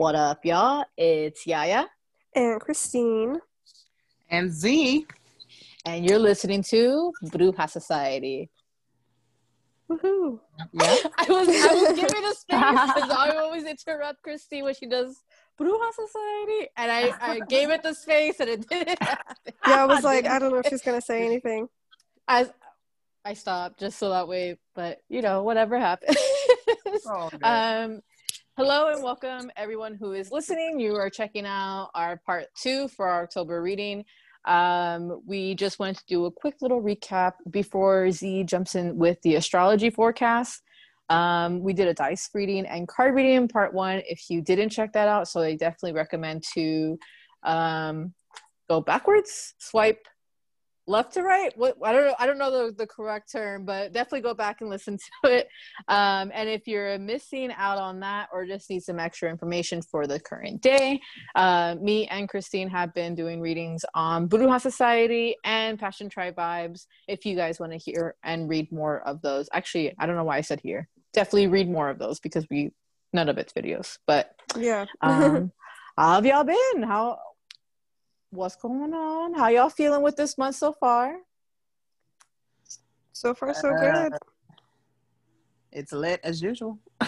What up, y'all? It's Yaya. And Christine. And Z. And you're listening to Bruja Society. Woohoo. Yeah. I was I was giving a space because I always interrupt Christine when she does Bruja Society. And I, I gave it the space and it didn't happen. Yeah, I was like, I don't know if she's gonna say anything. I I stopped just so that way, but you know, whatever happens. Oh, um Hello and welcome everyone who is listening. You are checking out our part two for our October reading. Um, we just wanted to do a quick little recap before Z jumps in with the astrology forecast. Um, we did a dice reading and card reading in part one. If you didn't check that out, so I definitely recommend to um, go backwards, swipe left to right what i don't know i don't know the, the correct term but definitely go back and listen to it. Um, and if you're missing out on that or just need some extra information for the current day uh, me and christine have been doing readings on Bruja Society and passion tribe vibes. If you guys want to hear and read more of those actually i don't know why i said here. Definitely read more of those because we none of it's videos but yeah. um, how have y'all been? How what's going on? How y'all feeling with this month so far? So far, so good. Uh, it's lit as usual.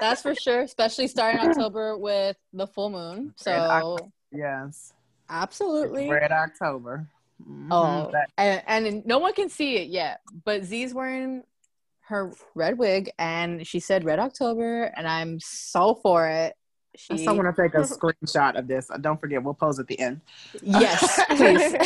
That's for sure, especially starting October with the full moon. So, yes, absolutely. It's red October. Mm-hmm. Oh, and, and no one can see it yet, but Z's wearing her red wig and she said red October, and I'm so for it. She... Someone to take a screenshot of this. Don't forget, we'll pose at the end. Yes, please.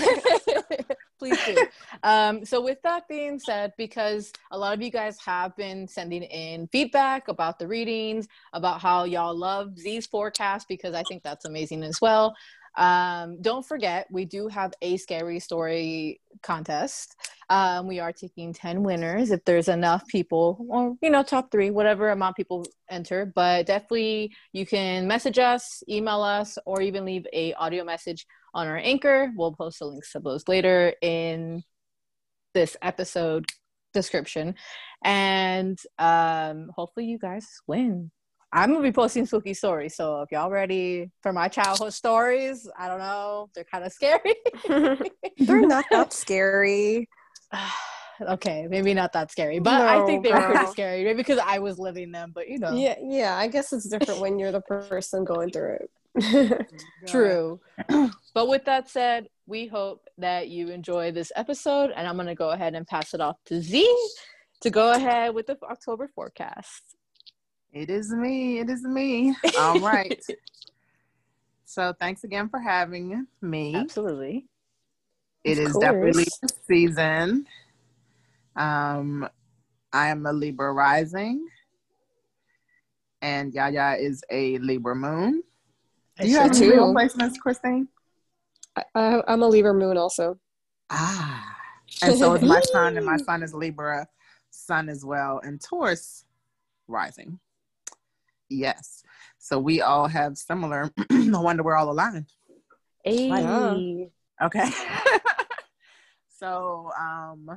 please do. Um, so, with that being said, because a lot of you guys have been sending in feedback about the readings, about how y'all love Z's forecast, because I think that's amazing as well. Um, don't forget, we do have a scary story contest. Um, we are taking 10 winners if there's enough people, or, you know, top three, whatever amount people enter. But definitely you can message us, email us, or even leave a audio message on our anchor. We'll post the links to those later in this episode description. And um, hopefully you guys win. I'm gonna be posting spooky stories. So if y'all ready for my childhood stories, I don't know, they're kind of scary. they're not that scary. okay, maybe not that scary, but no, I think they were pretty scary. Maybe because I was living them, but you know. Yeah, yeah. I guess it's different when you're the person going through it. True. but with that said, we hope that you enjoy this episode, and I'm gonna go ahead and pass it off to Z to go ahead with the October forecast. It is me. It is me. All right. so thanks again for having me. Absolutely. It of is course. definitely season. Um, I am a Libra rising, and Yaya is a Libra moon. Do you have two placements, Christine? I, I'm a Libra moon also. Ah, and so is my son, and my son is Libra sun as well, and Taurus rising. Yes. So we all have similar. no wonder we're all aligned. Hey. Okay. so um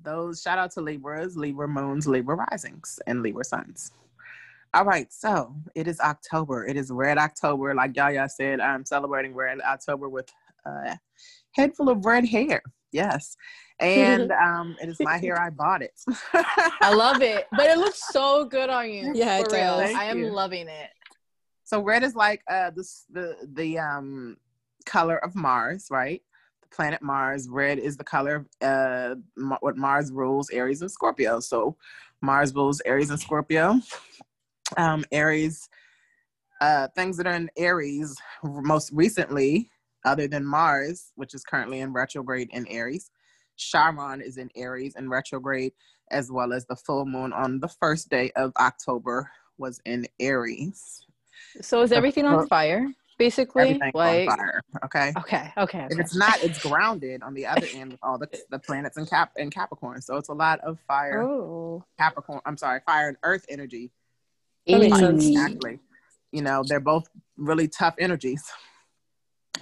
those shout out to Libras, Libra moons, Libra risings, and Libra suns. All right, so it is October. It is Red October. Like y'all i said, I'm celebrating Red October with a head full of red hair. Yes and um, it is my hair. I bought it. I love it, but it looks so good on you. Yeah, for real. I am you. loving it. So red is like uh, the the the um color of Mars, right? The planet Mars. Red is the color of uh what Mars rules Aries and Scorpio. So Mars rules Aries and Scorpio. Um, Aries, uh, things that are in Aries most recently, other than Mars, which is currently in retrograde in Aries, Chiron is in Aries in retrograde, as well as the full moon on the first day of October was in Aries. So is everything on fire? Basically, like fire, okay, okay, okay. If it's not, it's grounded on the other end with all the, the planets in Cap and Capricorn. So it's a lot of fire. Oh, Capricorn. I'm sorry, fire and Earth energy. Exactly. You know, they're both really tough energies.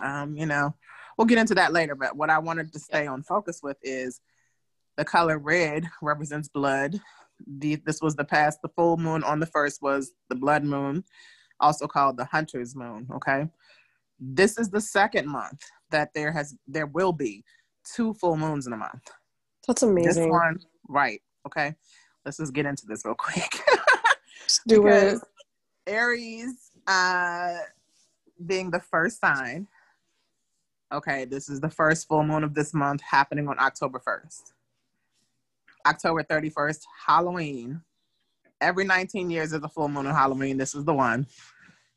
Um, you know, we'll get into that later. But what I wanted to stay on focus with is the color red represents blood, The, this was the past, the full moon on the first was the blood moon, also called the hunter's moon. Okay. This is the second month that there has there will be two full moons in a month. That's amazing. This one, right. Okay. Let's just get into this real quick. do it. Aries uh being the first sign. Okay, this is the first full moon of this month happening on October 1st. October 31st, Halloween. Every 19 years is a full moon on Halloween. This is the one.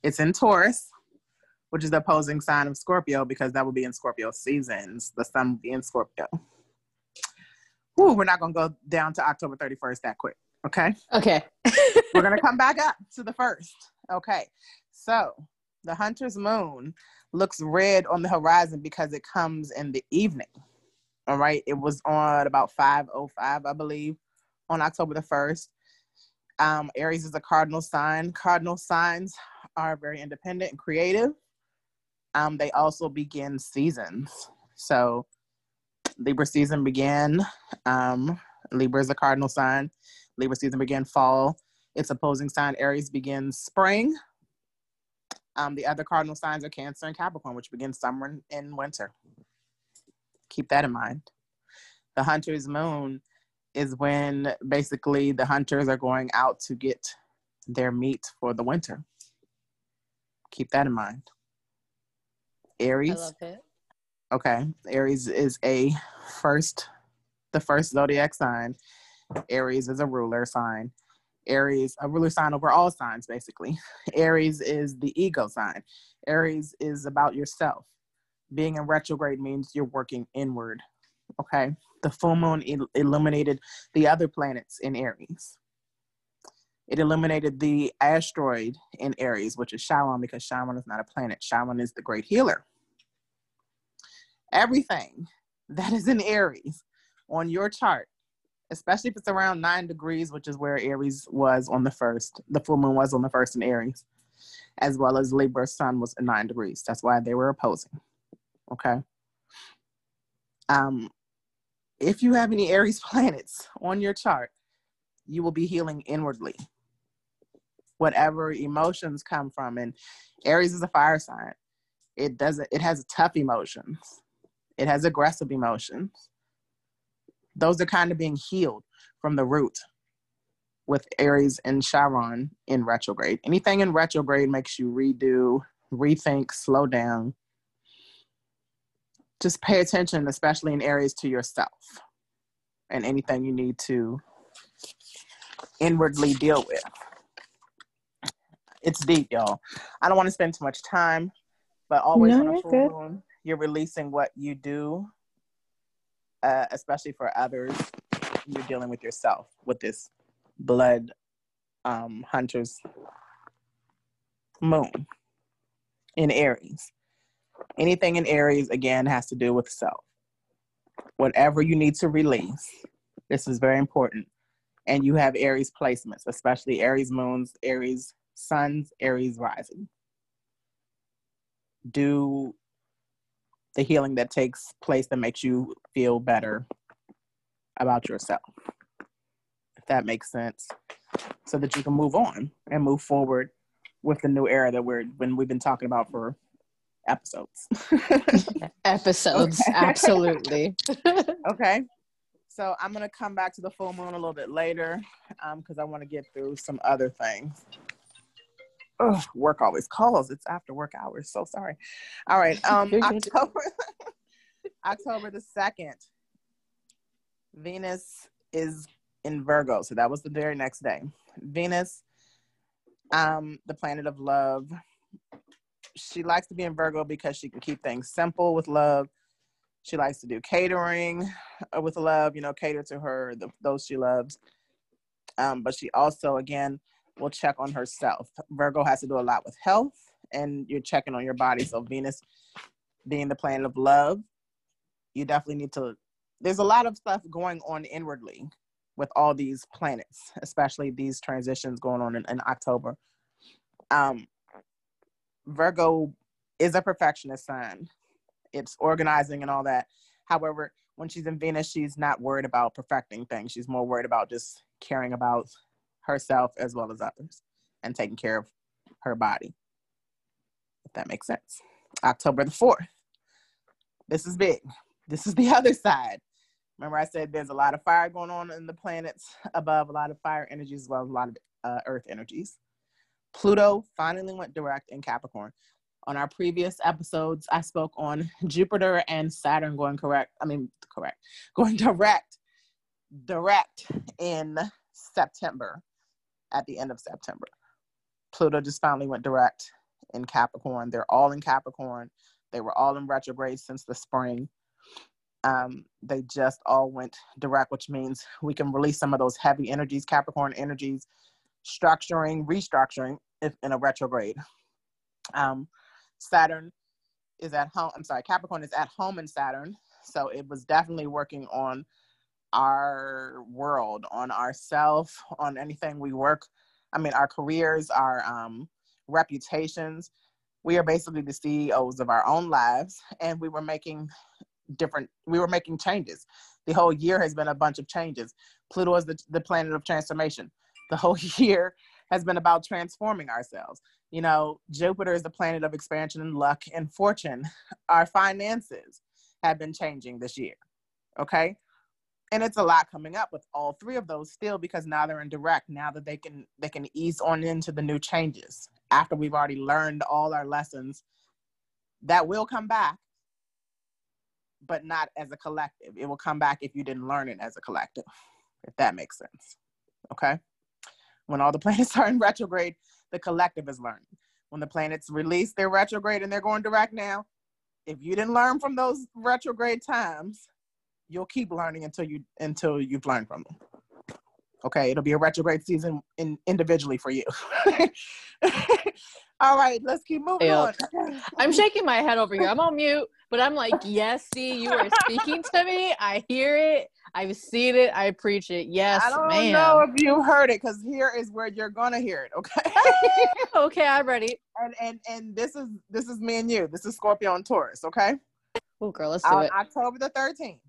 It's in Taurus, which is the opposing sign of Scorpio because that will be in Scorpio seasons. The sun will be in Scorpio. Whew, we're not going to go down to October 31st that quick. Okay. Okay. we're going to come back up to the first. Okay. So the hunter's moon looks red on the horizon because it comes in the evening. All right. It was on about 505, I believe, on October the 1st. Um, Aries is a cardinal sign. Cardinal signs are very independent and creative. Um, they also begin seasons. So Libra season began. Um, Libra is a cardinal sign. Libra season began fall. Its opposing sign Aries begins spring. Um, the other cardinal signs are Cancer and Capricorn, which begins summer and winter keep that in mind. The hunter's moon is when basically the hunters are going out to get their meat for the winter. Keep that in mind. Aries. I love it. Okay. Aries is a first, the first zodiac sign. Aries is a ruler sign. Aries, a ruler sign over all signs, basically. Aries is the ego sign. Aries is about yourself being in retrograde means you're working inward. Okay. The full moon il- illuminated the other planets in Aries. It illuminated the asteroid in Aries, which is Chiron, because Chiron is not a planet. Chiron is the great healer. Everything that is in Aries on your chart, especially if it's around nine degrees, which is where Aries was on the first, the full moon was on the first in Aries, as well as Libra sun was at nine degrees. That's why they were opposing. Okay. Um, if you have any Aries planets on your chart, you will be healing inwardly. Whatever emotions come from, and Aries is a fire sign. It doesn't. It has tough emotions. It has aggressive emotions. Those are kind of being healed from the root with Aries and Chiron in retrograde. Anything in retrograde makes you redo, rethink, slow down, just pay attention, especially in areas to yourself and anything you need to inwardly deal with. It's deep, y'all. I don't want to spend too much time, but always no, on a full moon, you're releasing what you do, uh, especially for others. You're dealing with yourself with this blood um, hunter's moon in Aries. Anything in Aries, again, has to do with self. Whatever you need to release, this is very important. And you have Aries placements, especially Aries moons, Aries suns, Aries rising. Do the healing that takes place that makes you feel better about yourself. If that makes sense. So that you can move on and move forward with the new era that we're when we've been talking about for episodes. episodes, absolutely. okay. So I'm gonna come back to the full moon a little bit later because um, I want to get through some other things. Oh, work always calls. It's after work hours. So sorry. All right. Um, October, October the second. Venus is in Virgo, so that was the very next day. Venus, um, the planet of love, she likes to be in Virgo because she can keep things simple with love. She likes to do catering uh, with love, you know, cater to her, the, those she loves. Um, but she also, again, will check on herself. Virgo has to do a lot with health and you're checking on your body. So, Venus being the planet of love, you definitely need to. There's a lot of stuff going on inwardly with all these planets, especially these transitions going on in, in October. Um, Virgo is a perfectionist sign. It's organizing and all that. However, when she's in Venus, she's not worried about perfecting things. She's more worried about just caring about herself as well as others and taking care of her body. If that makes sense. October the 4th. This is big. This is the other side. Remember, I said there's a lot of fire going on in the planets above, a lot of fire energies, as well as a lot of uh, earth energies. Pluto finally went direct in Capricorn. On our previous episodes, I spoke on Jupiter and Saturn going correct. I mean, correct, going direct, direct in September, at the end of September. Pluto just finally went direct in Capricorn. They're all in Capricorn. They were all in retrograde since the spring. Um, they just all went direct, which means we can release some of those heavy energies, Capricorn energies, structuring, restructuring if in a retrograde. Um, Saturn is at home. I'm sorry, Capricorn is at home in Saturn. So it was definitely working on our world, on ourself, on anything we work. I mean, our careers, our um, reputations. We are basically the CEOs of our own lives, and we were making different. We were making changes. The whole year has been a bunch of changes. Pluto is the, the planet of transformation. The whole year has been about transforming ourselves. You know, Jupiter is the planet of expansion and luck and fortune. Our finances have been changing this year. Okay. And it's a lot coming up with all three of those still because now they're in direct, now that they can they can ease on into the new changes after we've already learned all our lessons that will come back, but not as a collective. It will come back if you didn't learn it as a collective, if that makes sense. Okay when all the planets are in retrograde, the collective is learning. When the planets release their retrograde and they're going direct now, if you didn't learn from those retrograde times, you'll keep learning until you until you've learned from them. Okay, it'll be a retrograde season in, individually for you. All right, let's keep moving on. I'm shaking my head over here. I'm on mute, but I'm like, yes, see, you are speaking to me. I hear it. I've seen it. I preach it. Yes, I don't ma'am. know if you heard it because here is where you're gonna hear it. Okay. okay, I'm ready. And and and this is this is me and you. This is Scorpio and Taurus. Okay. Oh, girl, let's do On it. October the 13th.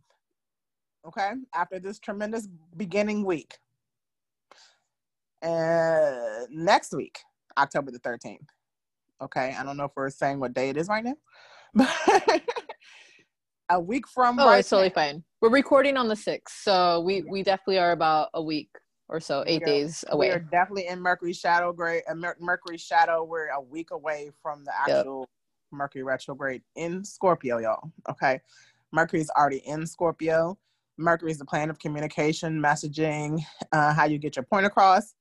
Okay, after this tremendous beginning week. Uh, next week, October the 13th. Okay, I don't know if we're saying what day it is right now, but a week from oh, right it's totally now. fine. We're recording on the sixth, so we we definitely are about a week or so, eight days away. We are definitely in Mercury shadow grade. Uh, Mercury shadow. We're a week away from the actual yep. Mercury retrograde in Scorpio, y'all. Okay, Mercury's already in Scorpio. Mercury is the planet of communication, messaging, uh, how you get your point across.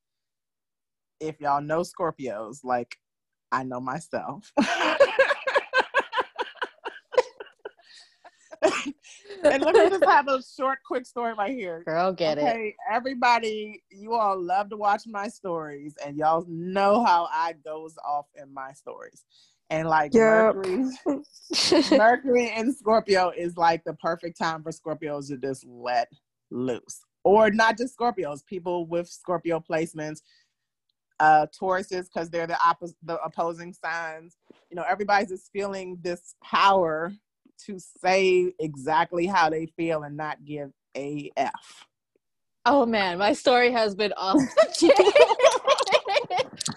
If y'all know Scorpios, like I know myself. and let me just have a short, quick story right here. Girl, get okay, it. Hey, everybody, you all love to watch my stories, and y'all know how I goes off in my stories. And like yep. Mercury, Mercury and Scorpio is like the perfect time for Scorpios to just let loose. Or not just Scorpios, people with Scorpio placements, uh Tauruses because they're the opposite the opposing signs. You know, everybody's just feeling this power to say exactly how they feel and not give a F. Oh man, my story has been off.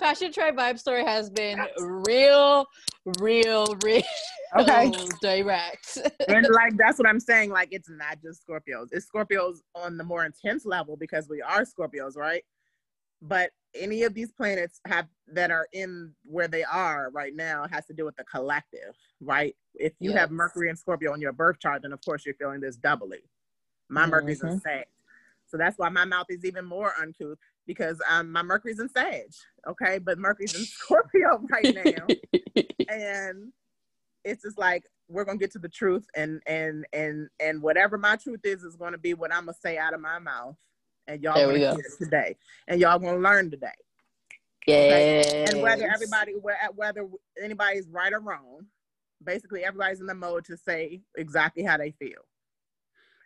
Fashion Tribe Vibe story has been real, real, real okay. direct. and like that's what I'm saying. Like it's not just Scorpios. It's Scorpios on the more intense level because we are Scorpios, right? But any of these planets have that are in where they are right now has to do with the collective, right? If you yes. have Mercury and Scorpio on your birth chart, then of course you're feeling this doubly. My mm-hmm. Mercury's in Sag. So that's why my mouth is even more uncouth because um, my Mercury's in Sag, okay? But Mercury's in Scorpio right now. and it's just like we're gonna get to the truth and and and and whatever my truth is is gonna be what I'm gonna say out of my mouth and y'all gonna hear today, and y'all gonna learn today. Yeah. Okay? And whether everybody, whether anybody's right or wrong, basically everybody's in the mode to say exactly how they feel.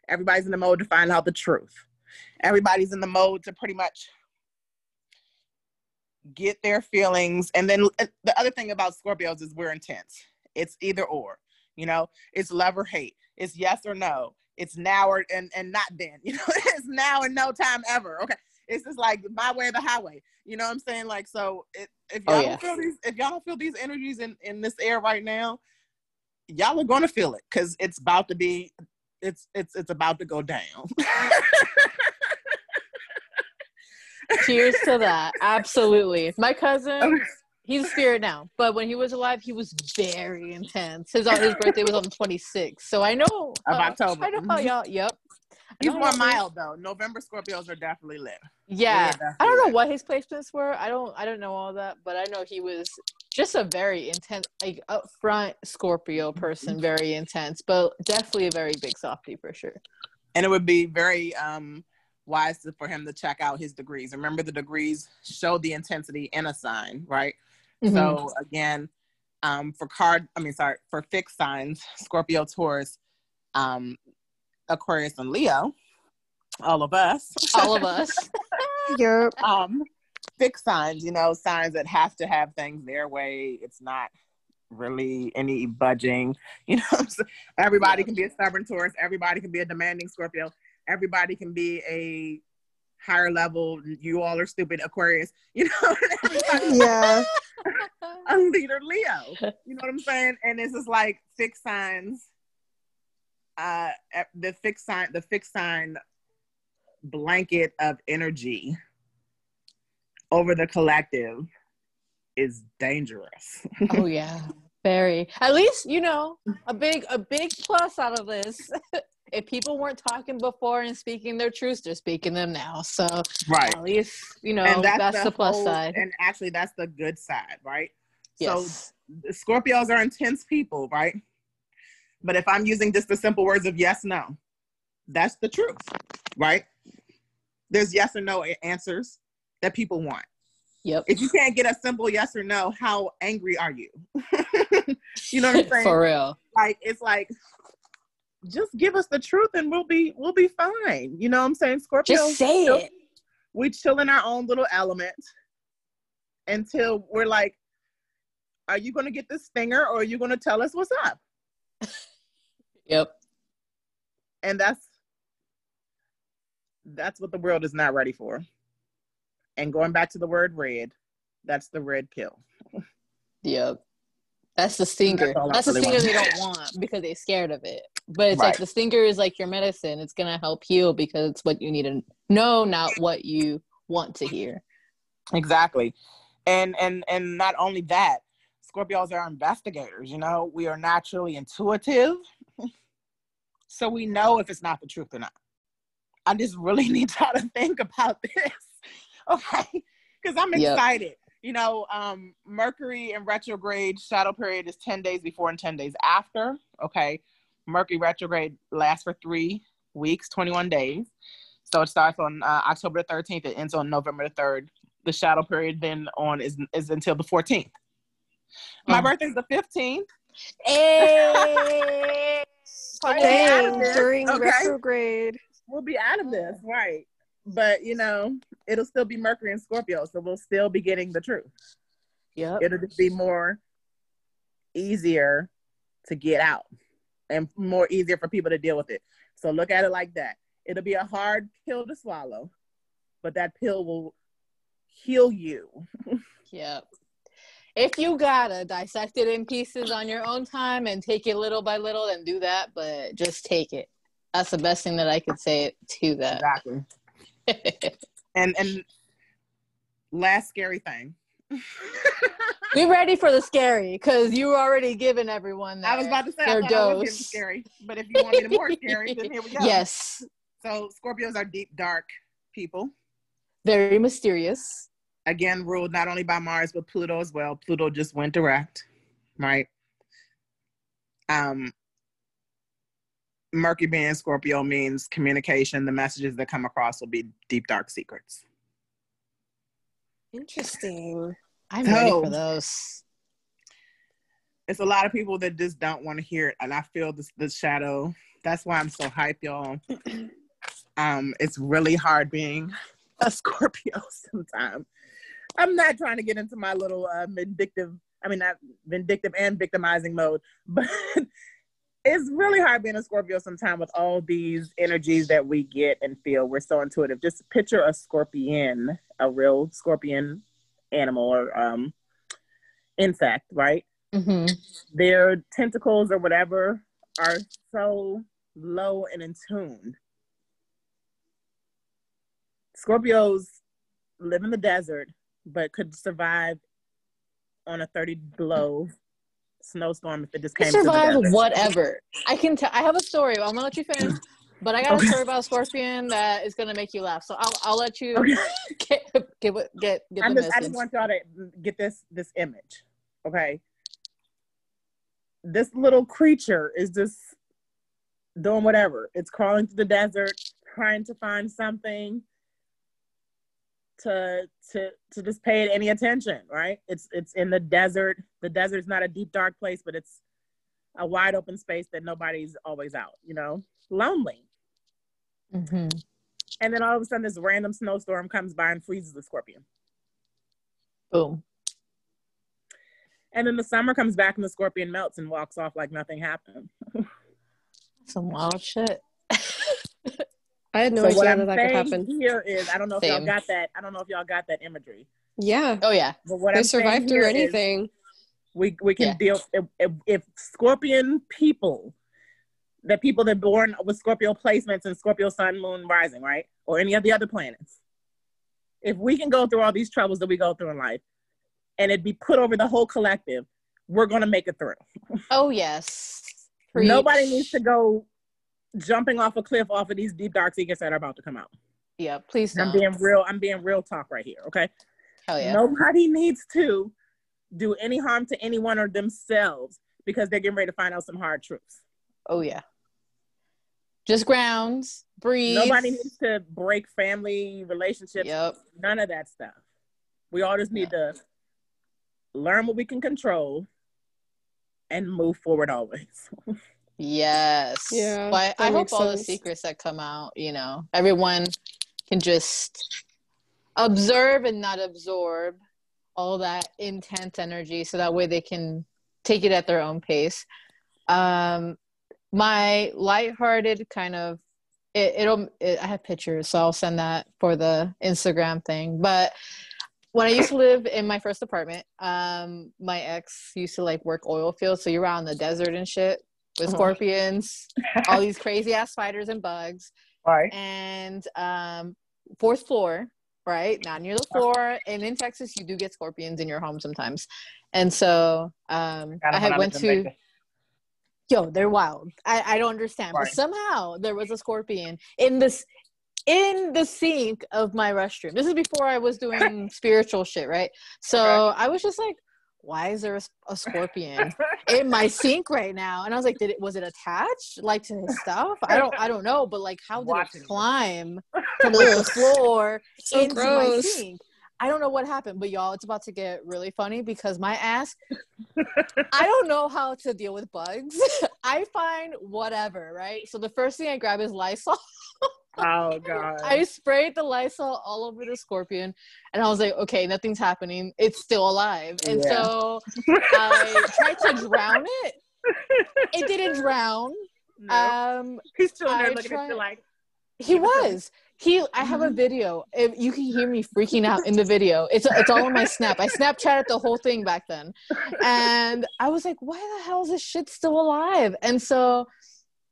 Everybody's in the mode to find out the truth. Everybody's in the mode to pretty much get their feelings. And then uh, the other thing about Scorpios is we're intense. It's either or, you know, it's love or hate. It's yes or no it's now or and, and not then. You know, it's now and no time ever. Okay. it's just like my way or the highway. You know what I'm saying? Like, so it, if oh, y'all oh, yeah. don't feel these, if y'all don't feel these energies in in this air right now, y'all are gonna feel it because it's about to be, it's it's it's about to go down. Cheers to that. Absolutely. My cousin, he's a spirit now, but when he was alive, he was very intense. His his birthday was on the 26th, so I know of uh, October. I know how mm-hmm. y'all. Yep. He's more mild though. November Scorpios are definitely lit. Yeah, definitely I don't know lit. what his placements were. I don't. I don't know all that, but I know he was just a very intense, like upfront Scorpio person. Mm-hmm. Very intense, but definitely a very big softy for sure. And it would be very um wise for him to check out his degrees. Remember, the degrees show the intensity in a sign, right? Mm-hmm. So again, um, for card, I mean, sorry, for fixed signs, Scorpio, Taurus, um, Aquarius, and Leo, all of us, all of us, yep. Um, fixed signs, you know, signs that have to have things their way. It's not really any budging. You know, everybody can be a stubborn Taurus. Everybody can be a demanding Scorpio everybody can be a higher level. You all are stupid Aquarius, you know. yeah. a leader Leo. You know what I'm saying? And this is like fixed signs. Uh, the fixed sign, the fixed sign blanket of energy over the collective is dangerous. oh yeah, very. At least you know a big a big plus out of this if people weren't talking before and speaking their truths, they're speaking them now. So right, at least you know and that's, that's the, the, plus whole, side. And actually, that's the good side, right? Yes. So Scorpios are intense people, right? But if I'm using just the simple words of yes, no, that's the truth, right? There's yes or no answers that people want. Yep. If you can't get a simple yes or no, how angry are you? you know what I'm saying? For real. Like it's like just give us the truth and we'll be we'll be fine. You know what I'm saying? Scorpio. Just say chill, it. We chill in our own little element until we're like, are you gonna get this stinger or are you gonna tell us what's up? yep. And that's that's what the world is not ready for. And going back to the word red, that's the red pill. yep. That's the stinger. That's, That's the stinger they don't want because they're scared of it. But it's right. like the stinger is like your medicine. It's gonna help heal because it's what you need to know, not what you want to hear. Exactly. And and and not only that, Scorpios are investigators, you know, we are naturally intuitive. so we know if it's not the truth or not. I just really need y'all to think about this. Okay. Because I'm excited. Yep you know, um, Mercury in retrograde shadow period is 10 days before and 10 days after. Okay. Mercury retrograde lasts for three weeks, 21 days. So it starts on uh, October 13th. It ends on November the 3rd. The shadow period then on is, is until the 14th. My birthday is the 15th. Hey. Dang, during okay. retrograde. We'll be out of this, right? but you know, it'll still be Mercury and Scorpio, so we'll still be getting the truth. Yeah, it'll just be more easier to get out and more easier for people to deal with it. So look at it like that. It'll be a hard pill to swallow, but that pill will heal you. yep. If you gotta dissect it in pieces on your own time and take it little by little, then do that. But just take it. That's the best thing that I could say to that. Exactly. and and last scary thing. Be ready for the scary because you already given everyone their, I was about to say their I dose. I was scary, but if you want me to more scary, then here we go. Yes. So Scorpios are deep, dark people. Very mysterious. Again, ruled not only by Mars but Pluto as well. Pluto just went direct, right? Um, Mercury being Scorpio means communication. The messages that come across will be deep, dark secrets. Interesting. I'm so, ready for those. It's a lot of people that just don't want to hear it, and I feel this the shadow. That's why I'm so hype, y'all. um, it's really hard being a Scorpio sometimes. I'm not trying to get into my little uh, vindictive. I mean, not vindictive and victimizing mode, but it's really hard being a Scorpio sometimes with all these energies that we get and feel. We're so intuitive. Just picture a scorpion, a real scorpion animal or um, insect, right? Mm-hmm. Their tentacles or whatever are so low and in tune. Scorpios live in the desert, but could survive on a 30 below snowstorm if it just came. Survive whatever. I can tell. I have a story. I'm gonna let you finish. But I got okay. a story about a scorpion that is gonna make you laugh. So I'll I'll let you okay. get get get get I'm just, I just want y'all to get this this image. Okay. This little creature is just doing whatever. It's crawling through the desert, trying to find something to to to just pay it any attention, right? It's it's in the desert. The desert's not a deep dark place, but it's a wide open space that nobody's always out, you know, lonely. Mm-hmm. And then all of a sudden, this random snowstorm comes by and freezes the scorpion. Boom. And then the summer comes back and the scorpion melts and walks off like nothing happened. Some wild shit. I had no so idea what I'm that, that could happen. Here is I don't know if Same. y'all got that. I don't know if y'all got that imagery. Yeah. Oh yeah. But what they I'm survive through anything. We we can yeah. deal if, if, if Scorpion people, the people that born with Scorpio placements and Scorpio Sun, Moon, Rising, right, or any of the other planets. If we can go through all these troubles that we go through in life, and it be put over the whole collective, we're gonna make it through. Oh yes. Preach. Nobody needs to go jumping off a cliff off of these deep dark secrets that are about to come out. Yeah, please. Don't. I'm being real. I'm being real talk right here. Okay. Hell yeah. Nobody needs to do any harm to anyone or themselves because they're getting ready to find out some hard truths. Oh yeah. Just grounds. Breathe. Nobody needs to break family relationships. Yep. None of that stuff. We all just need yeah. to learn what we can control and move forward always. Yes. Yeah. But I hope all sense. the secrets that come out, you know, everyone can just observe and not absorb all that intense energy so that way they can take it at their own pace. Um my lighthearted kind of it, it'll it, I have pictures, so I'll send that for the Instagram thing. But when I used to live in my first apartment, um, my ex used to like work oil fields, so you're out in the desert and shit with uh-huh. scorpions, all these crazy ass spiders and bugs. Right. And um, fourth floor, right? Not near the floor. And in Texas, you do get scorpions in your home sometimes. And so um, I had went to. Yo, they're wild. I, I don't understand. Right. But somehow there was a scorpion in this in the sink of my restroom. This is before I was doing spiritual shit, right? So okay. I was just like, why is there a, a scorpion in my sink right now? And I was like, did it was it attached like to his stuff? I don't I don't know, but like how did Watching it climb from the floor so into gross. my sink? I don't know what happened, but y'all, it's about to get really funny because my ass, I don't know how to deal with bugs. I find whatever, right? So the first thing I grab is Lysol. Oh god. I sprayed the Lysol all over the scorpion and I was like, okay, nothing's happening. It's still alive. And yeah. so I tried to drown it. It didn't drown. No. Um He's still there looking tried, at like he was. He I have a video. If you can hear me freaking out in the video. It's it's all on my snap. I Snapchatted the whole thing back then. And I was like, why the hell is this shit still alive? And so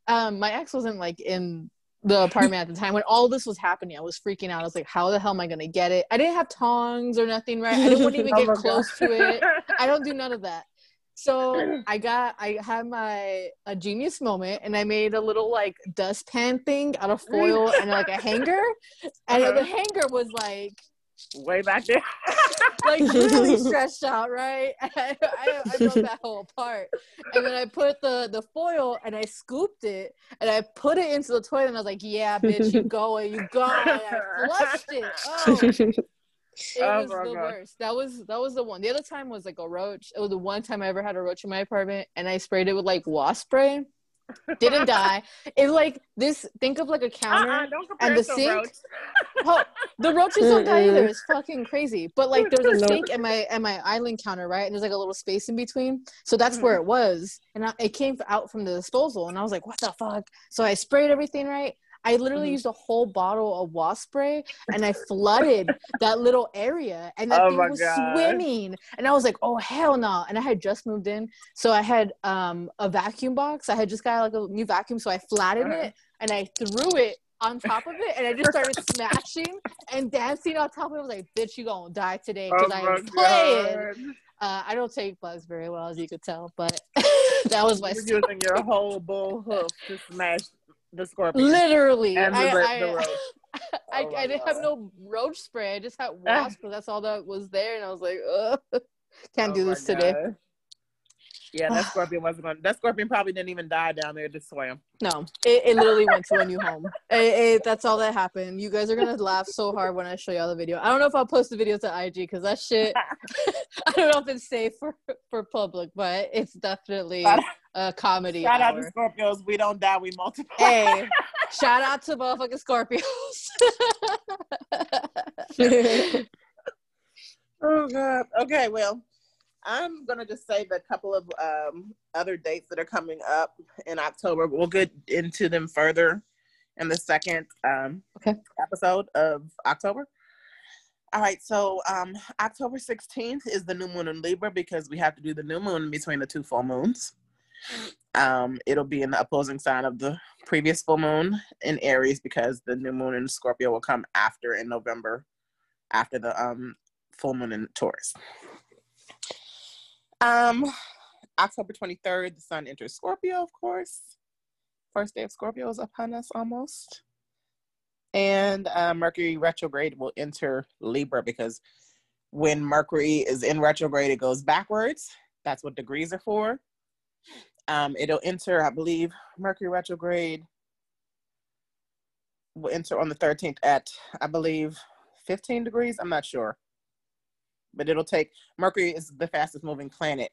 um my ex wasn't like in the apartment at the time when all this was happening. I was freaking out. I was like, how the hell am I gonna get it? I didn't have tongs or nothing, right? I wouldn't even oh get close God. to it. I don't do none of that. So I got I had my a genius moment and I made a little like dustpan thing out of foil and like a hanger. And uh-huh. the hanger was like way back there. like really stretched out, right? I, I, I broke that whole part. And then I put the, the foil and I scooped it and I put it into the toilet and I was like, yeah, bitch, you going, you got it. I flushed it. Oh. It oh, was the God. worst. That was that was the one. The other time was like a roach. It was the one time I ever had a roach in my apartment, and I sprayed it with like wasp spray, Didn't die. It's like this. Think of like a counter Uh-uh, and the it to a sink. roach. Oh, the roaches don't die either. It's fucking crazy. But like, there's a Nope. sink at my at my island counter, right? And there's like a little space in between. So that's Mm-hmm. where it was, and I, it came out from the disposal, and I was like, "What the fuck?" So I sprayed everything right. I literally Mhm. used a whole bottle of wasp spray, and I flooded that little area, and that Oh thing was God. swimming. And I was like, "Oh hell no!" And I had just moved in, so I had um a vacuum box. I had just got like a new vacuum, so I flattened Uh-huh. it and I threw it on top of it, and I just started smashing and dancing on top of it. I was like, "Bitch, you gonna die today?" Because Oh I am playing. Uh, I don't take bugs very well, as you could tell, but that was my You're using your whole bull hoof to smash the scorpion. Literally, And the, I, the, roach. I, Oh I didn't have no roach spray. I just had wasp, but that's all that was there, and I was like, Ugh, can't Oh do this today. God. Yeah, that scorpion wasn't going. That scorpion probably didn't even die down there. Just swam. No, it, it literally went to a new home. It, it, that's all that happened. You guys are gonna laugh so hard when I show y'all the video. I don't know if I'll post the video to IG because that shit. I don't know if it's safe for for public, but it's definitely a comedy. Shout out to Scorpios. We don't die. We multiply. Hey, shout out to motherfucking Scorpios. Oh god. Okay, well, I'm gonna just say the couple of um, other dates that are coming up in October. We'll get into them further in the second um, Okay. episode of October. All right, so um, October 16th is the new moon in Libra because we have to do the new moon between the two full moons. Um, it'll be in the opposing sign of the previous full moon in Aries because the new moon in Scorpio will come after in November, after the um, full moon in Taurus. Um, October 23rd, the sun enters Scorpio, of course. First day of Scorpio is upon us almost. And uh, Mercury retrograde will enter Libra because when Mercury is in retrograde, it goes backwards. That's what degrees are for. Um, it'll enter, I believe, Mercury retrograde will enter on the 13th at, I believe, 15 degrees. I'm not sure. But it'll take, Mercury is the fastest moving planet.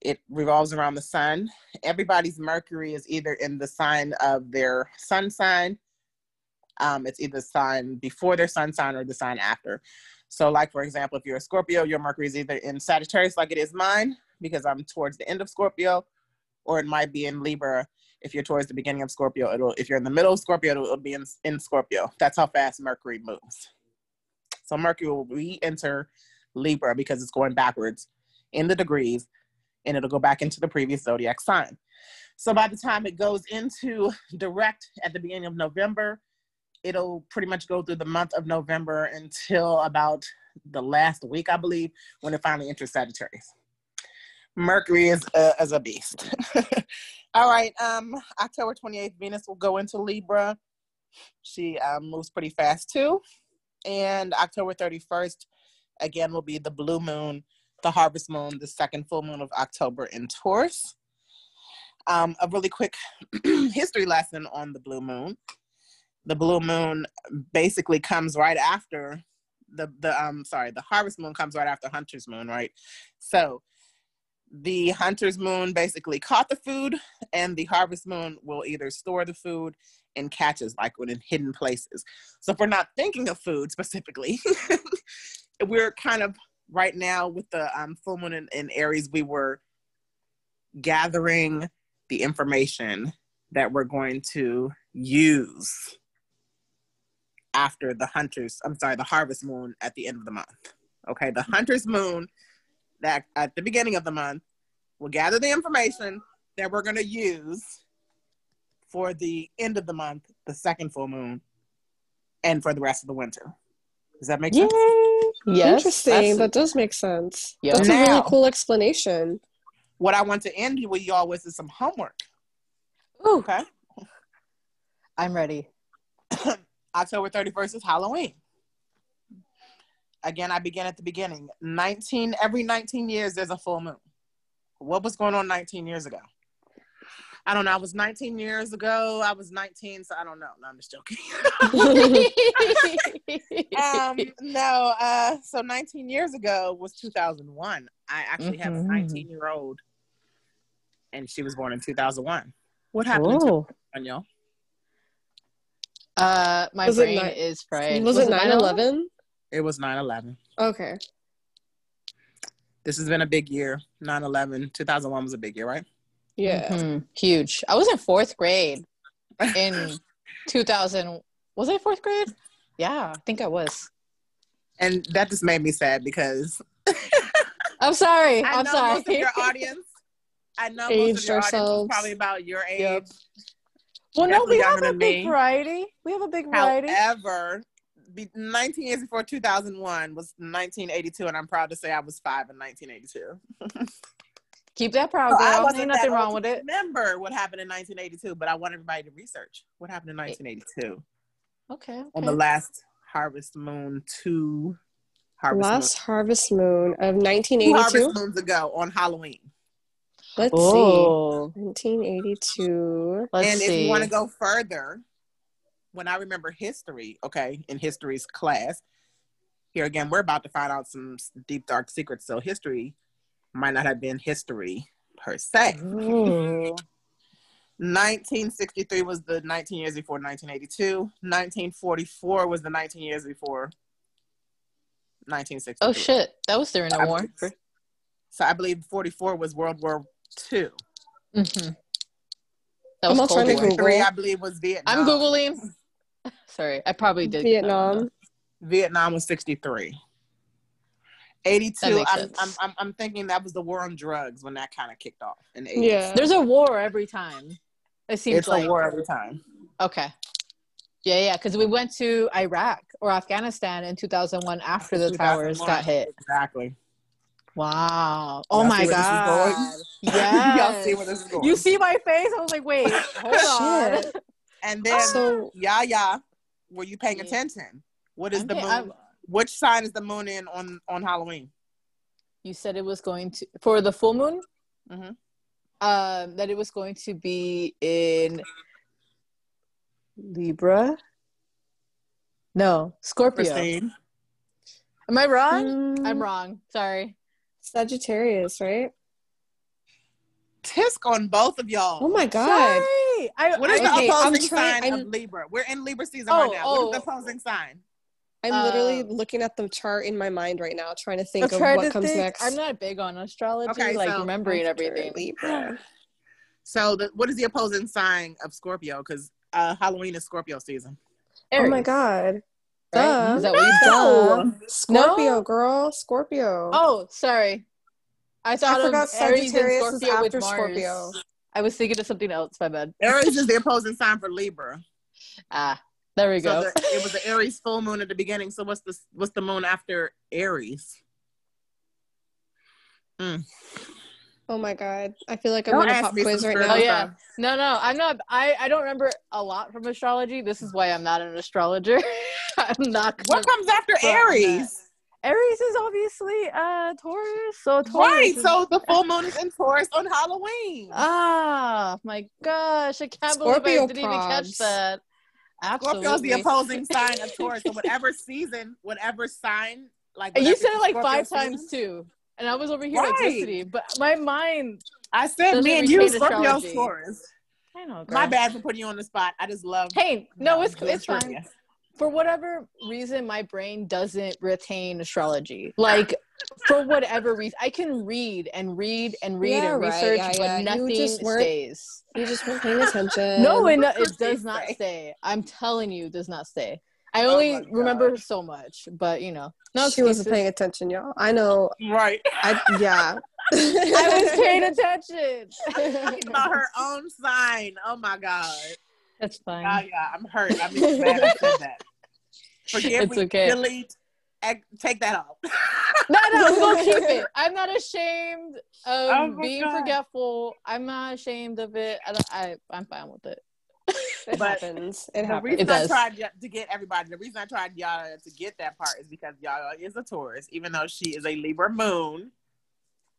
It revolves around the sun. Everybody's Mercury is either in the sign of their sun sign. Um, it's either the sign before their sun sign or the sign after. So, like for example, if you're a Scorpio, your Mercury is either in Sagittarius, like it is mine, because I'm towards the end of Scorpio, or it might be in Libra. If you're towards the beginning of Scorpio, it'll if you're in the middle of Scorpio, it'll, it'll be in, in Scorpio. That's how fast Mercury moves. So Mercury will re-enter Libra because it's going backwards in the degrees, and it'll go back into the previous zodiac sign. So by the time it goes into direct at the beginning of November, it'll pretty much go through the month of November until about the last week, I believe, when it finally enters Sagittarius. Mercury is uh, as a beast. All right, um, October 28th, Venus will go into Libra. She um, moves pretty fast too. And October 31st, again, will be the blue moon, the harvest moon, the second full moon of October in Taurus. Um, a really quick history lesson on the blue moon. The blue moon basically comes right after the the um sorry the harvest moon comes right after hunter's moon right so the hunter's moon basically caught the food and the harvest moon will either store the food in catches like when in hidden places so if we're not thinking of food specifically we're kind of right now with the um, full moon in, in aries we were gathering the information that we're going to use after the hunters i'm sorry the harvest moon at the end of the month. Okay the hunter's moon that at the beginning of the month will gather the information that we're going to use for the end of the month the second full moon and for the rest of the winter. Does that make sense yes, Interesting. That does make sense. Yeah. That's a really cool explanation. what i want to end with y'all with is some homework Ooh, okay I'm ready. October 31st is Halloween. Again, I begin at the beginning. 19, every 19 years, there's a full moon. What was going on 19 years ago? I don't know. I was 19 years ago. I was 19, so I don't know. No, I'm just joking. um, no, uh, so 19 years ago was 2001. I actually have a Mhm. 19 year old, and she was born in 2001. What happened Whoa. to y'all? Uh, my Was brain ni- is fried. Was, it 9 11? It was 9-11. Okay. This has been a big year. 9-11. 2001 was a big year, right? Yeah. Mhm. Huge. I was in fourth grade in 2000. Was I fourth grade? Yeah, I think I was. And that just made me sad because I'm sorry. I I'm know sorry. most of your audience. I know most of Aged your audience is probably about your age. Yep. well, no, we have a big me. variety. We have a big variety. However, be, 19 years before 2001 was 1982, and I'm proud to say I was five in 1982. Keep that proud, So girl. I Ain't wasn't nothing wrong with it. Remember what happened in 1982, but I want everybody to research what happened in 1982 Okay. okay. on the last Harvest Moon two. Harvest Last Harvest Moon of Moon. Two 1982. Harvest Moons ago on Halloween. Let's Oh, see. 1982. let's and see. if you want to go further, when I remember history, okay, in history's class, here again, we're about to find out some deep dark secrets. So history might not have been history per se. Ooh. 1963 was the 19 years before 1982. 1944 was the 19 years before 1963. Oh shit, that was during the I war. believe- So I believe 44 was World War II. Mm-hmm. That I'm Cold trying to War. Google. 43, I believe, was Vietnam. I'm googling. Sorry, I probably did. get that wrong, Vietnam. Vietnam was 63. 82, I'm. I'm, I'm, I'm thinking that was the war on drugs when that kind of kicked off in the 80s. Yeah. There's a war every time. It seems It's like a war every time. Okay. Yeah, yeah, because we went to Iraq or Afghanistan in 2001 after the towers got hit. Exactly. Wow. Oh Y'all my see where this is god. Yeah. Y'all see where this is going. You see my face? I was like, wait, hold on. Shit. and then, So yeah, yeah. Were you paying attention? What is I'm the pay- moon? I'm- Which sign is the moon in on, on Halloween? You said it was going to for the full moon. Mhm. Um, that it was going to be in Libra. No, Scorpio. Christine? Am I wrong? mm, I'm wrong. Sorry. Sagittarius, right? Tisk on both of y'all. Oh my god. Sorry. I, What is I, the Okay, opposing trying- sign I'm- of Libra? We're in Libra season Oh, right now. What is the oh. opposing sign? I'm literally Um, looking at the chart in my mind right now, trying to think I'm of what comes think. next. I'm not big on astrology, Okay, like so remembering everything. Libra. So, the, what is the opposing sign of Scorpio? Because uh, Halloween is Scorpio season. Oh my god. right? Duh. Is that what? Duh. Scorpio, No? girl. Scorpio. Oh, sorry. I thought I forgot of Aries and Sagittarius is Scorpio with after Mars. Scorpio. I was thinking of something else. My bad. Aries is the opposing sign for Libra. Ah, there we So go. the, it was the Aries full moon at the beginning. So what's the what's the moon after Aries? Oh my god. I feel like I'm Don't in a pop quiz right now. Oh yeah. No, no, I'm not. I I don't remember a lot from astrology. This is why I'm not an astrologer. I'm not. Gonna, What comes after Well, Aries? Aries is obviously uh Taurus. So Taurus. Right. is- So the full moon is in Taurus on Halloween. Ah, my gosh! I can't Scorpio believe I didn't even catch that. Absolutely. Scorpio is the opposing sign of Taurus. So whatever season, whatever sign, like you said it like Scorpio five season- times too, and I was over here Right. but my mind. I said me and you, astrology. Taurus. I know. My bad for putting you on the spot. I just love. Hey, no, it's it's fine. trivia. For whatever reason, my brain doesn't retain astrology. Like for whatever reason, I can read and read and read Yeah, and right, research, yeah, but yeah. You nothing just weren't- stays. You just weren't paying attention. No, it, it does does not say? stay. I'm telling you, it does not stay. I Oh only my God. remember so much, but you know, no she wasn't paying attention, y'all. I know. Right. I yeah. I was paying attention. I'm talking about her own sign. Oh my god. That's fine. Yeah, yeah. I'm hurt. I'm just mad I said that. Forgive It's me. okay. Delete. Ex- Take that off. No, no, we'll keep it. I'm not ashamed of Oh being God. forgetful. I'm not ashamed of it. I don't, I, I'm fine with it. It But happens. It the happens. reason It I does. tried y- to get everybody, the reason I tried Yara to get that part is because Yara is a Taurus, even though she is a Libra moon.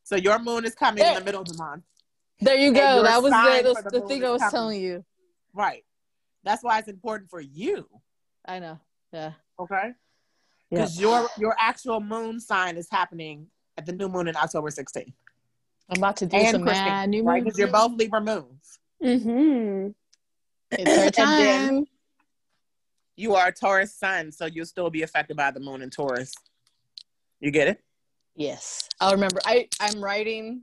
So your moon is coming in the middle of the month. There you go. That was the, the, the the thing I was coming. telling you. Right. That's why it's important for you. I know. Yeah. Okay. Because your your actual moon sign is happening at the new moon in October 16th. I'm about to do And some mad new right? moon Because you're both Libra moons. Mm-hmm. It's our time. You are a Taurus sun, so you'll still be affected by the moon in Taurus. You get it? Yes. I'll remember. I, I'm writing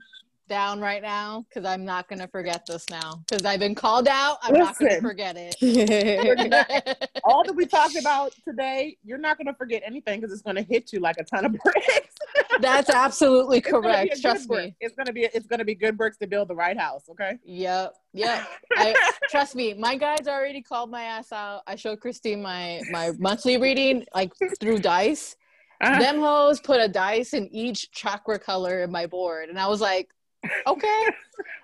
down right now because I'm not going to forget this now because I've been called out. I'm Listen, not going to forget it. all that we talked about today, you're not going to forget anything because it's going to hit you like a ton of bricks. That's absolutely correct. Trust me. It's going to be it's to be good bricks to build the right house. Okay. Yep. Yep. I, trust me. My guys already called my ass out. I showed Christine my my monthly reading like through dice. Uh-huh. Them hoes put a dice in each chakra color in my board, and I was like, okay.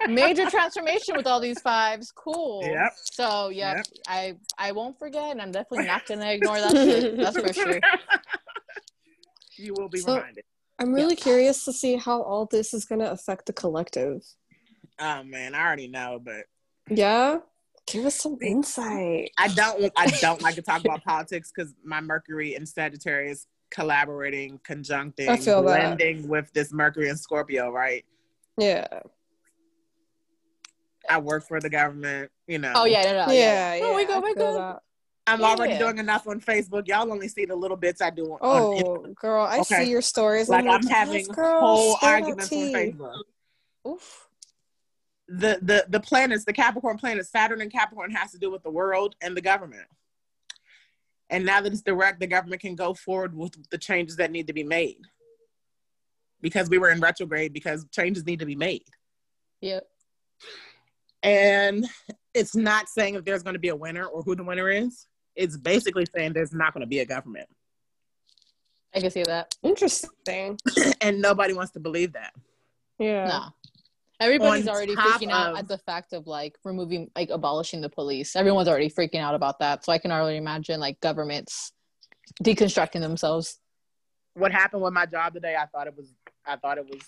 Major transformation with all these fives. Cool. Yep. so yeah yep. i i won't forget and i'm definitely not gonna ignore that shit that's for sure. You will be so, reminded. I'm really yeah. curious to see how all this is gonna affect the collective. Oh man i already know but yeah? Give us some insight. I don't i don't like to talk about politics because my mercury in sagittarius collaborating conjuncting blending that. with this mercury and scorpio right yeah. I work for the government, you know. Oh yeah, no, no, yeah, yeah. Oh, we go, we go. I'm yeah. already doing enough on Facebook. Y'all only see the little bits I do. On, oh, on girl, I okay. see your stories. Like I'm, I'm having girl, whole arguments on Facebook. Oof. The the the planets, the Capricorn planets, Saturn and Capricorn has to do with the world and the government. And now that it's direct, the government can go forward with the changes that need to be made because we were in retrograde because changes need to be made. Yep. And it's not saying if there's going to be a winner or who the winner is. It's basically saying there's not going to be a government. I can see that. Interesting. and nobody wants to believe that. Yeah. No. Everybody's On already freaking out of, at the fact of like removing, like abolishing the police. Everyone's already freaking out about that. So I can already imagine like governments deconstructing themselves. What happened with my job today? I thought it was I thought it was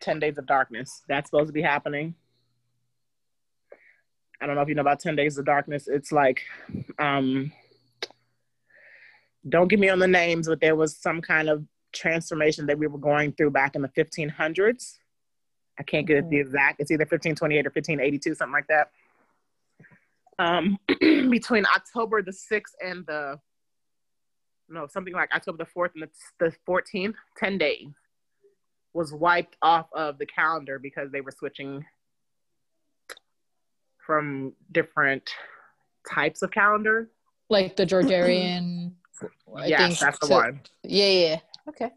10 Days of Darkness. That's supposed to be happening. I don't know if you know about 10 Days of Darkness. It's like, um, don't get me on the names, but there was some kind of transformation that we were going through back in the 1500s. I can't get mm-hmm. the exact, it's either 1528 or 1582, something like that. Um, between October the 6th and the, no, something like October the 4th and the, the 14th, 10 days was wiped off of the calendar because they were switching from different types of calendar. Like the Georgian. yes, that's the one. Yeah, yeah. Okay.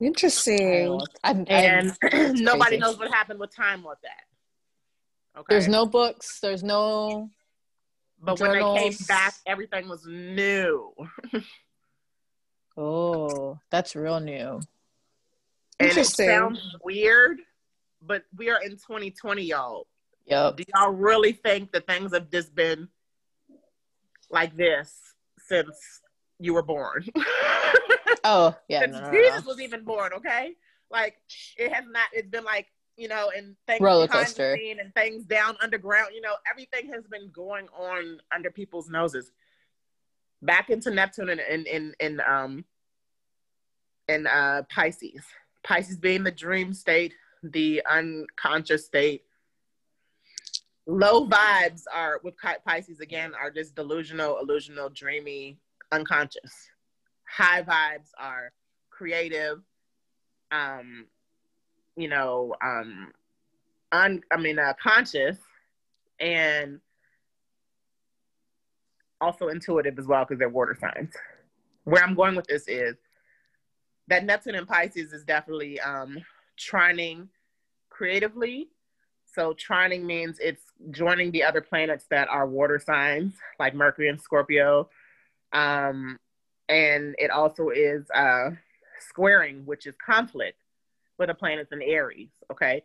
Interesting. I'm, and I'm, nobody crazy. knows what happened with time with that. Okay. There's no books. There's no. But journals. when they came back, everything was new. oh, that's real new. And it sounds weird, but we are in 2020, y'all. Yep. Do y'all really think that things have just been like this since you were born? oh, yeah. since no, no, Jesus no. was even born, okay? Like it has not. It's been like you know, and things roller coaster and things down underground. You know, everything has been going on under people's noses. Back into Neptune and in in in um in uh Pisces. Pisces being the dream state, the unconscious state. Low vibes are with Pisces again are just delusional, illusional, dreamy, unconscious. High vibes are creative, um, you know, um, un, I mean, uh, conscious, and also intuitive as well because they're water signs. Where I'm going with this is that Neptune in Pisces is definitely um, trining creatively. So trining means it's joining the other planets that are water signs, like Mercury and Scorpio. Um, and it also is uh, squaring, which is conflict with the planets in Aries. Okay.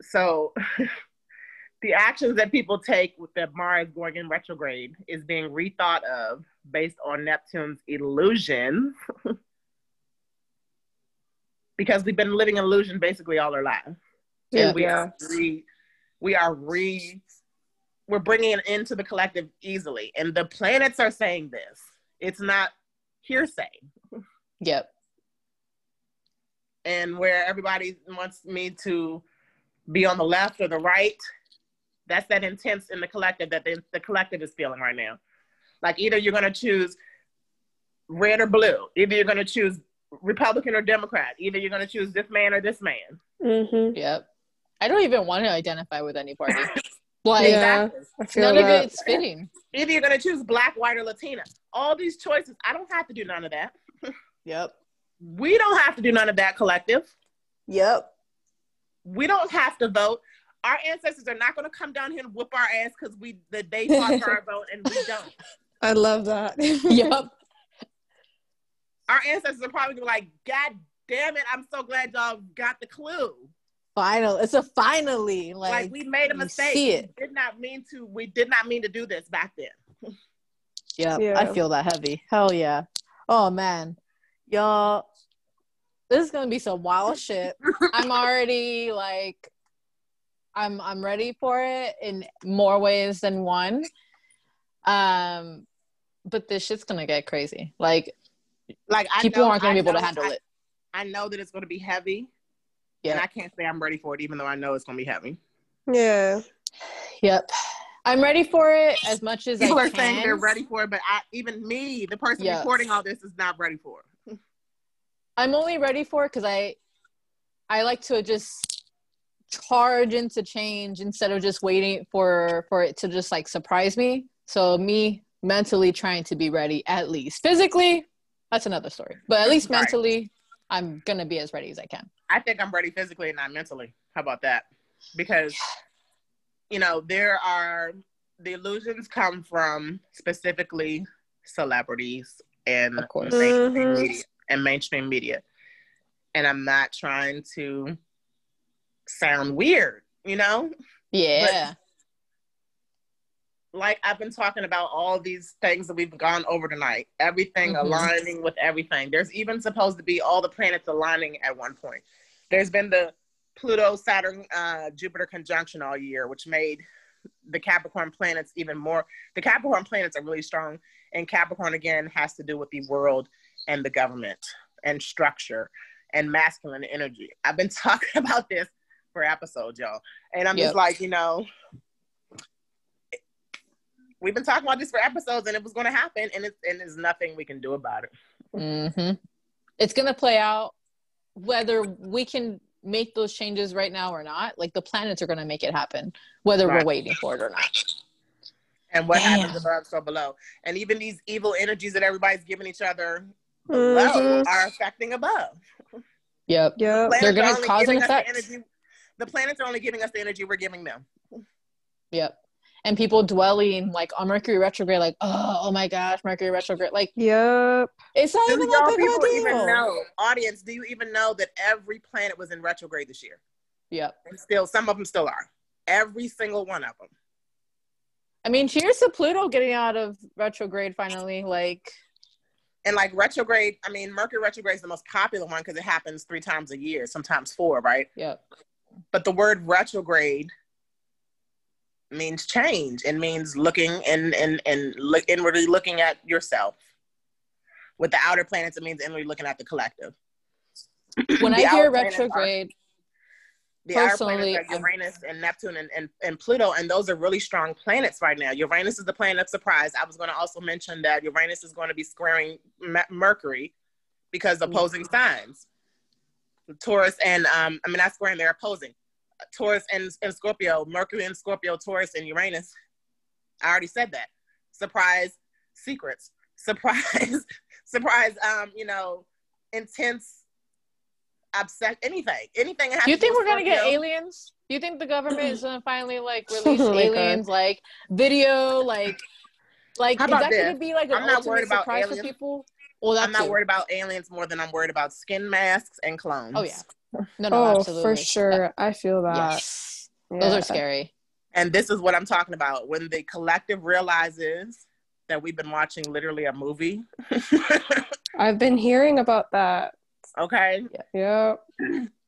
So the actions that people take with the Mars going in retrograde is being rethought of based on Neptune's illusions because we've been living an illusion basically all our lives. Yeah, and we yeah. are re, we are re, we're bringing it into the collective easily, and the planets are saying this. It's not hearsay. Yep. And where everybody wants me to be on the left or the right, That's that intense in the collective that the, the collective is feeling right now. Like either you're going to choose red or blue. Either you're going to choose Republican or Democrat. Either you're going to choose this man or this man. Mm-hmm. Yep. I don't even want to identify with any party. Like yeah, none that. of it's fitting. Either you're gonna choose black, white, or Latina. All these choices. I don't have to do none of that. yep. We don't have to do none of that collective. Yep. We don't have to vote. Our ancestors are not gonna come down here and whoop our ass because we the they fought for our vote and we don't. I love that. yep. Our ancestors are probably gonna be like, God damn it, I'm so glad y'all got the clue final. It's a finally. Like, like we made a mistake. We did not mean to. We did not mean to do this back then. yep, yeah, I feel that heavy. Hell yeah. Oh man, y'all. This is gonna be some wild shit. I'm already like, I'm I'm ready for it in more ways than one. Um, but this shit's gonna get crazy. Like, like I people know, aren't gonna I be able know, to handle I, it. I know that it's gonna be heavy yeah. And I can't say I'm ready for it, even though I know it's gonna be heavy. Yeah. Yep. I'm ready for it as much as people I are saying they're ready for it, but I, even me, the person yes. recording all this, is not ready for it. I'm only ready for it because I, I like to just charge into change instead of just waiting for for it to just like surprise me. So me mentally trying to be ready at least physically, that's another story. But at least mentally. I'm gonna be as ready as I can. I think I'm ready physically and not mentally. How about that? Because, you know, there are the illusions come from specifically celebrities and mainstream mm-hmm. media and mainstream media. And I'm not trying to sound weird, you know? Yeah. But like I've been talking about all these things that we've gone over tonight, everything mm-hmm. aligning with everything. There's even supposed to be all the planets aligning at one point. There's been the Pluto Saturn uh, Jupiter conjunction all year, which made the Capricorn planets even more. The Capricorn planets are really strong, and Capricorn again has to do with the world and the government and structure and masculine energy. I've been talking about this for episodes, y'all, and I'm yep. just like, you know, we've been talking about this for episodes, and it was going to happen, and it's and there's nothing we can do about it. Mm-hmm. It's going to play out whether we can make those changes right now or not, like the planets are going to make it happen, whether right. we're waiting for it or not. And what Damn. happens above so below, and even these evil energies that everybody's giving each other below mm-hmm. are affecting above. Yep. Yep. The They're going to cause an effect. The, energy, the planets are only giving us the energy we're giving them. Yep and people dwelling like on Mercury retrograde, like, oh, oh my gosh, Mercury retrograde. Like, yep. It's not do even that big people even know, audience, do you even know that every planet was in retrograde this year? Yep. And still, some of them still are. Every single one of them. I mean, cheers to Pluto getting out of retrograde finally. Like, and like retrograde, I mean, Mercury retrograde is the most popular one because it happens three times a year, sometimes four, right? Yep. But the word retrograde means change. It means looking and and and look inwardly looking at yourself. With the outer planets, it means inwardly looking at the collective. When I hear retrograde, the outer planets are Uranus and Neptune and, and, and Pluto, and those are really strong planets right now. Uranus is the planet of surprise. I was going to also mention that Uranus is going to be squaring Mercury because opposing mm-hmm. signs. Taurus and um, I mean not squaring, they're opposing. Taurus and, and Scorpio, Mercury and Scorpio, Taurus and Uranus. I already said that. Surprise secrets. Surprise, surprise, um, you know, intense upset anything. Anything Do you think we're gonna get aliens? Do you think the government is gonna finally like release oh aliens God. like video like like is that this? gonna be like an I'm not worried about surprise aliens. for people? Well, I'm not too. worried about aliens more than I'm worried about skin masks and clones. Oh yeah. No, no, oh, absolutely. for sure. I feel that. Yes. Yeah. Those are scary. And this is what I'm talking about. When the collective realizes that we've been watching literally a movie. I've been hearing about that. Okay. Yeah.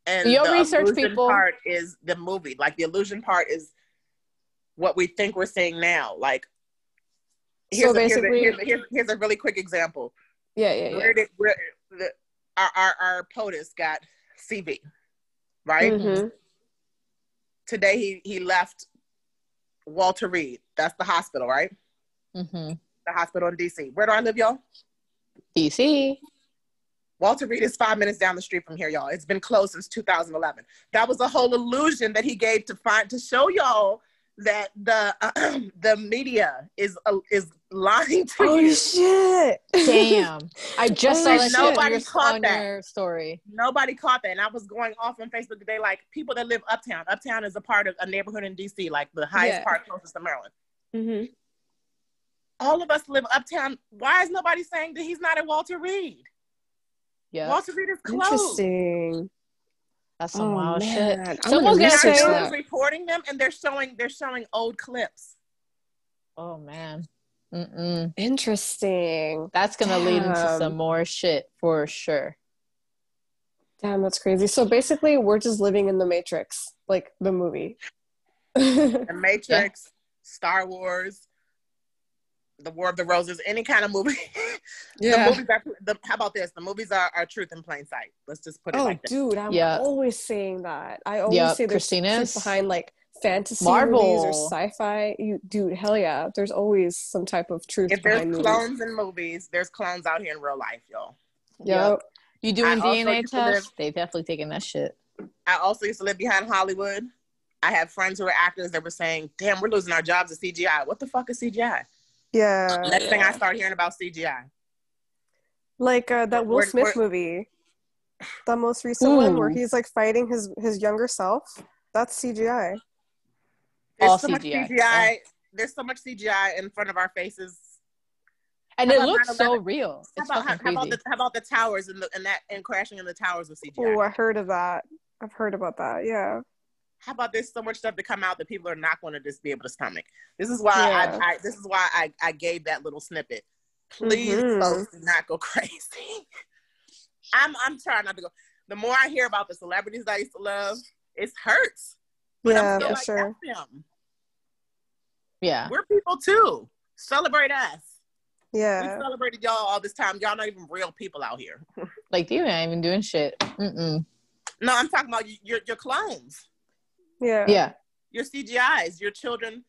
And Your research people part is the movie. Like the illusion part is what we think we're seeing now. Like here's, so basically, a, here's, a, here's, a, here's, a really quick example. Yeah, yeah, yeah. Where did where the, our, our our POTUS got CV, right? Mm-hmm. Today he he left Walter Reed. That's the hospital, right? Mm-hmm. The hospital in DC. Where do I live, y'all? DC. Walter Reed is five minutes down the street from here, y'all. It's been closed since 2011. That was a whole illusion that he gave to find to show y'all that the uh, the media is uh, is lying to oh, you. shit! Damn, I just saw that Nobody shit caught on that. your story. Nobody caught that, and I was going off on Facebook today. Like people that live uptown. Uptown is a part of a neighborhood in DC, like the highest Yeah. part closest to Maryland. hmm All of us live uptown. Why is nobody saying that he's not at Walter Reed? Yeah, Walter Reed is closed. Interesting. that's some Oh, wild man. shit. I'm Someone's gonna gonna And research fix our that. news reporting them, and they're showing they're showing old clips. Oh man. Mm-mm. Interesting. That's gonna lead into some more shit for sure. Damn, that's crazy. So basically, we're just living in the Matrix, like the movie. The Matrix, Star Wars, The War of the Roses, any kind of movie. Yeah. The movies are, the, how about this? The movies are, are truth in plain sight. Let's just put it Oh, like that. dude, I'm Yeah. always saying that. I always Yep, say there's Christina's- truth behind like fantasy Marvel. movies or sci-fi. You, dude, hell yeah. There's always some type of truth If there's behind movies. clones in movies, there's clones out here in real life, y'all. Yep. You doing I DNA tests? They've definitely taken that shit. I also used to live behind Hollywood. I had friends who were actors that were saying, damn, we're losing our jobs to CGI. What the fuck is CGI? Yeah. Next thing I start hearing about CGI. like uh, that Will We're- Smith we're- movie, the most recent one where he's like fighting his his younger self. That's CGI. There's All so much CGI. CGI. There's so much CGI in front of our faces. And How it looks so real. How It's about, how, fucking how about crazy. the how about the towers and the and that and crashing in the towers with CGI? Oh, I heard of that. I've heard about that. Yeah. how about there's so much stuff to come out that people are not going to just be able to stomach. This is why Yeah. I, I this is why I, I gave that little snippet. Please, Mhm. folks, do not go crazy. I'm I'm trying not to go. The more I hear about the celebrities I used to love, it hurts. But Yeah, I'm still for like, sure. F them. Yeah. We're people too. Celebrate us. Yeah. We celebrated y'all all this time. Y'all not even real people out here. Like you ain't even doing shit. Mm-mm. No, I'm talking about your your clones. Yeah. Yeah. your CGIs, your children.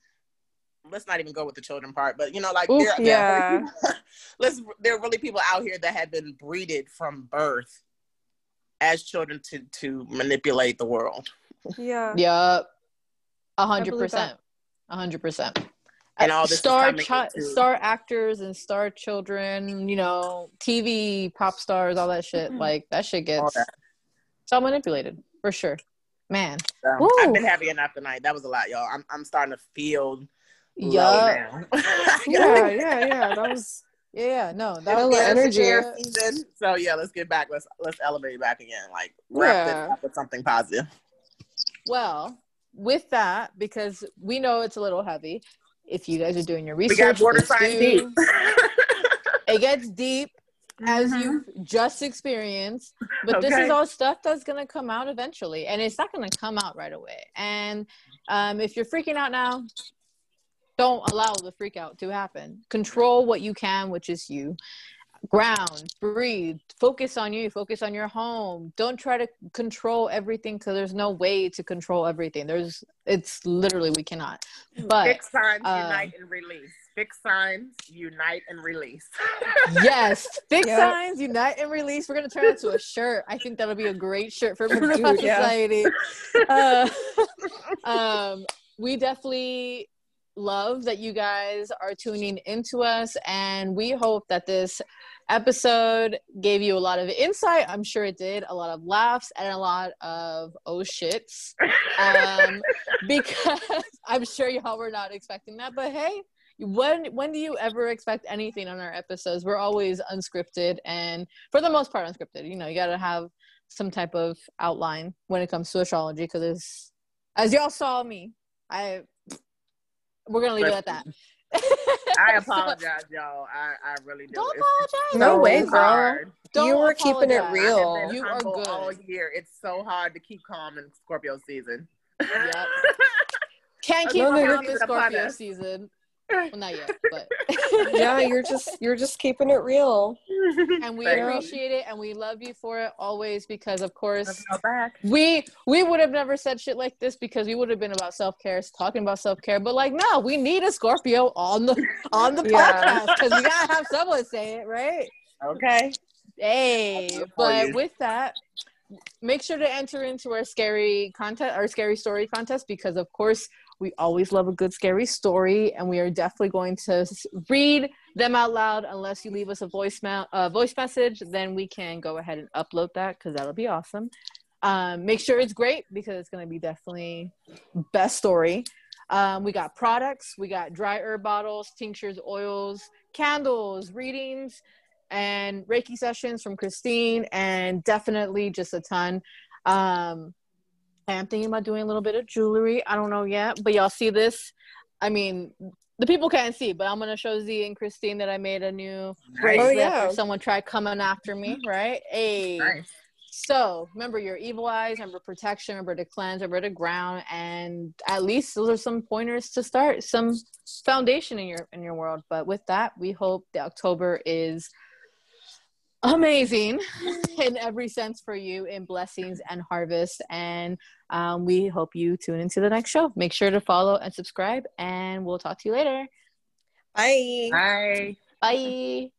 Let's not even go with the children part, but you know, like Oof, there, yeah. let's. There are really people out here that have been breeded from birth as children to to manipulate the world. Yeah. Yup. A I hundred believe percent. A hundred percent. And all this star chi- star actors and star children, you know, TV pop stars, all that shit. Mhm. Like that shit All gets that. so manipulated for sure. Man. So, I've been happy enough tonight. That was a lot, y'all. I'm I'm starting to feel low Yup. now. Yeah. Yeah. Yeah. That was. Yeah, no, that Feel was the Yeah, it's a energy. season. So yeah, let's get back. Let's let's elevate back again. Like wrap Yeah. this up with something positive. Well, with that, because we know it's a little heavy. If you guys are doing your We research, got border please do. deep. it gets deep as Mhm. you've just experienced but this is all stuff that's going to come out eventually and it's not going to come out right away and um, if you're freaking out now don't allow the freak out to happen control what you can which is you ground breathe focus on you focus on your home don't try to control everything because there's no way to control everything there's it's literally we cannot but Fix signs, um, unite and release. Fix signs, unite and release. Yes, fix Yep. signs, unite and release. We're gonna turn it into a shirt. I think that'll be a great shirt for Bruja Dude, yeah. Society. Uh, um, we definitely love that you guys are tuning into us, and we hope that this episode gave you a lot of insight. I'm sure it did. A lot of laughs and a lot of oh shits. Um, because I'm sure y'all were not expecting that, but hey when when do you ever expect anything on our episodes we're always unscripted and for the most part unscripted you know you got to have some type of outline when it comes to astrology because as y'all saw me i we're gonna leave it at that I So, apologize, y'all. I, I really do. don't It's apologize No so way, girl. Don't You were keeping it real. You are good. all year. It's so hard to keep calm in Scorpio season. Yep. can't keep don't calm you're this keeping it upon scorpio us. season well, not yet, but yeah, you're just you're just keeping it real. And we appreciate it and we love you for it always because of course we we would have never said shit like this because we would have been about self-care, talking about self-care. But like no, we need a Scorpio on the on the yeah. podcast because we gotta have someone say it, right? Okay. Hey, but with that, make sure to enter into our scary contest, our scary story contest, because of course we always love a good scary story, and we are definitely going to read them out loud. Unless you leave us a a voice message, then we can go ahead and upload that because that'll be awesome. Um, make sure it's great because it's going to be definitely best story. Um, we got products, we got dry herb bottles, tinctures, oils, candles, readings, and Reiki sessions from Christine, and definitely just a ton. Um, I'm thinking about doing a little bit of jewelry. I don't know yet, but y'all see this. I mean, the people can't see, but I'm gonna show Z and Christine that I made a new bracelet. Oh, yeah. someone tried coming after me, right? Hey. Nice. So remember your evil eyes, remember protection, remember to cleanse, remember to ground, and at least those are some pointers to start some foundation in your in your world. But with that, we hope the October is amazing in every sense for you in blessings and harvest. And um, we hope you tune into the next show. Make sure to follow and subscribe, and we'll talk to you later. Bye. Bye. Bye.